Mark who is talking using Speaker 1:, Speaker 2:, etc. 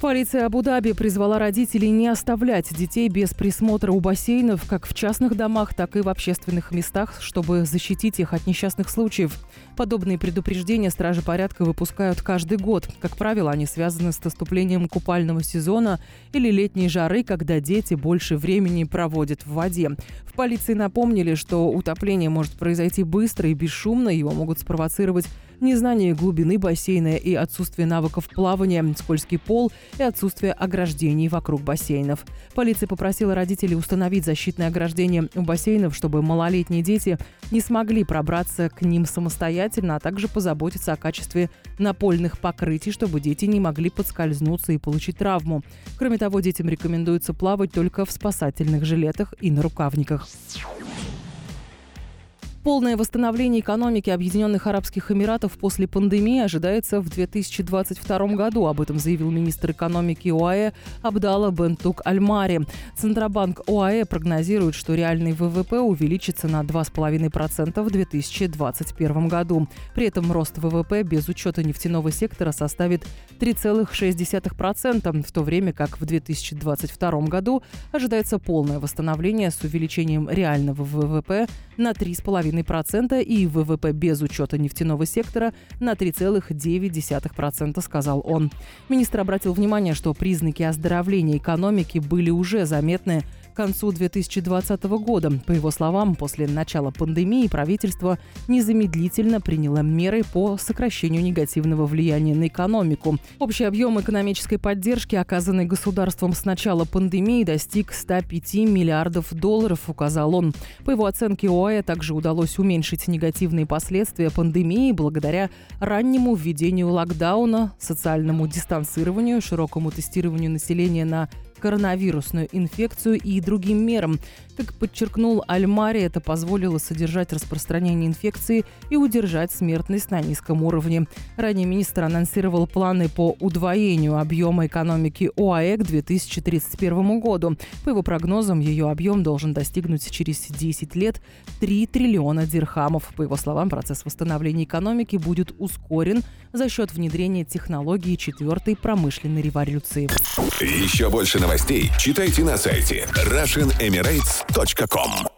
Speaker 1: Полиция Абу-Даби призвала родителей не оставлять детей без присмотра у бассейнов как в частных домах, так и в общественных местах, чтобы защитить их от несчастных случаев. Подобные предупреждения стражи порядка выпускают каждый год. Как правило, они связаны с наступлением купального сезона или летней жары, когда дети больше времени проводят в воде. В полиции напомнили, что утопление может произойти быстро и бесшумно, его могут спровоцировать незнание глубины бассейна и отсутствие навыков плавания, скользкий пол и отсутствие ограждений вокруг бассейнов. Полиция попросила родителей установить защитное ограждение у бассейнов, чтобы малолетние дети не смогли пробраться к ним самостоятельно, а также позаботиться о качестве напольных покрытий, чтобы дети не могли подскользнуться и получить травму. Кроме того, детям рекомендуется плавать только в спасательных жилетах и на рукавниках. Полное восстановление экономики Объединенных Арабских Эмиратов после пандемии ожидается в 2022 году. Об этом заявил министр экономики ОАЭ Абдалла Бентук Альмари. Центробанк ОАЭ прогнозирует, что реальный ВВП увеличится на 2,5% в 2021 году. При этом рост ВВП без учета нефтяного сектора составит 3,6%, в то время как в 2022 году ожидается полное восстановление с увеличением реального ВВП на 3,5%. 3,5% и ВВП без учета нефтяного сектора на 3,9%, сказал он. Министр обратил внимание, что признаки оздоровления экономики были уже заметны к концу 2020 года. По его словам, после начала пандемии правительство незамедлительно приняло меры по сокращению негативного влияния на экономику. Общий объем экономической поддержки, оказанной государством с начала пандемии, достиг 105 миллиардов долларов, указал он. По его оценке ОАЭ также удалось уменьшить негативные последствия пандемии благодаря раннему введению локдауна, социальному дистанцированию, широкому тестированию населения на коронавирусную инфекцию и другим мерам. Как подчеркнул Альмари, это позволило содержать распространение инфекции и удержать смертность на низком уровне. Ранее министр анонсировал планы по удвоению объема экономики ОАЭ к 2031 году. По его прогнозам, ее объем должен достигнуть через 10 лет 3 триллиона дирхамов. По его словам, процесс восстановления экономики будет ускорен за счет внедрения технологии четвертой промышленной революции.
Speaker 2: Еще больше новостей читайте на сайте RussianEmirates.com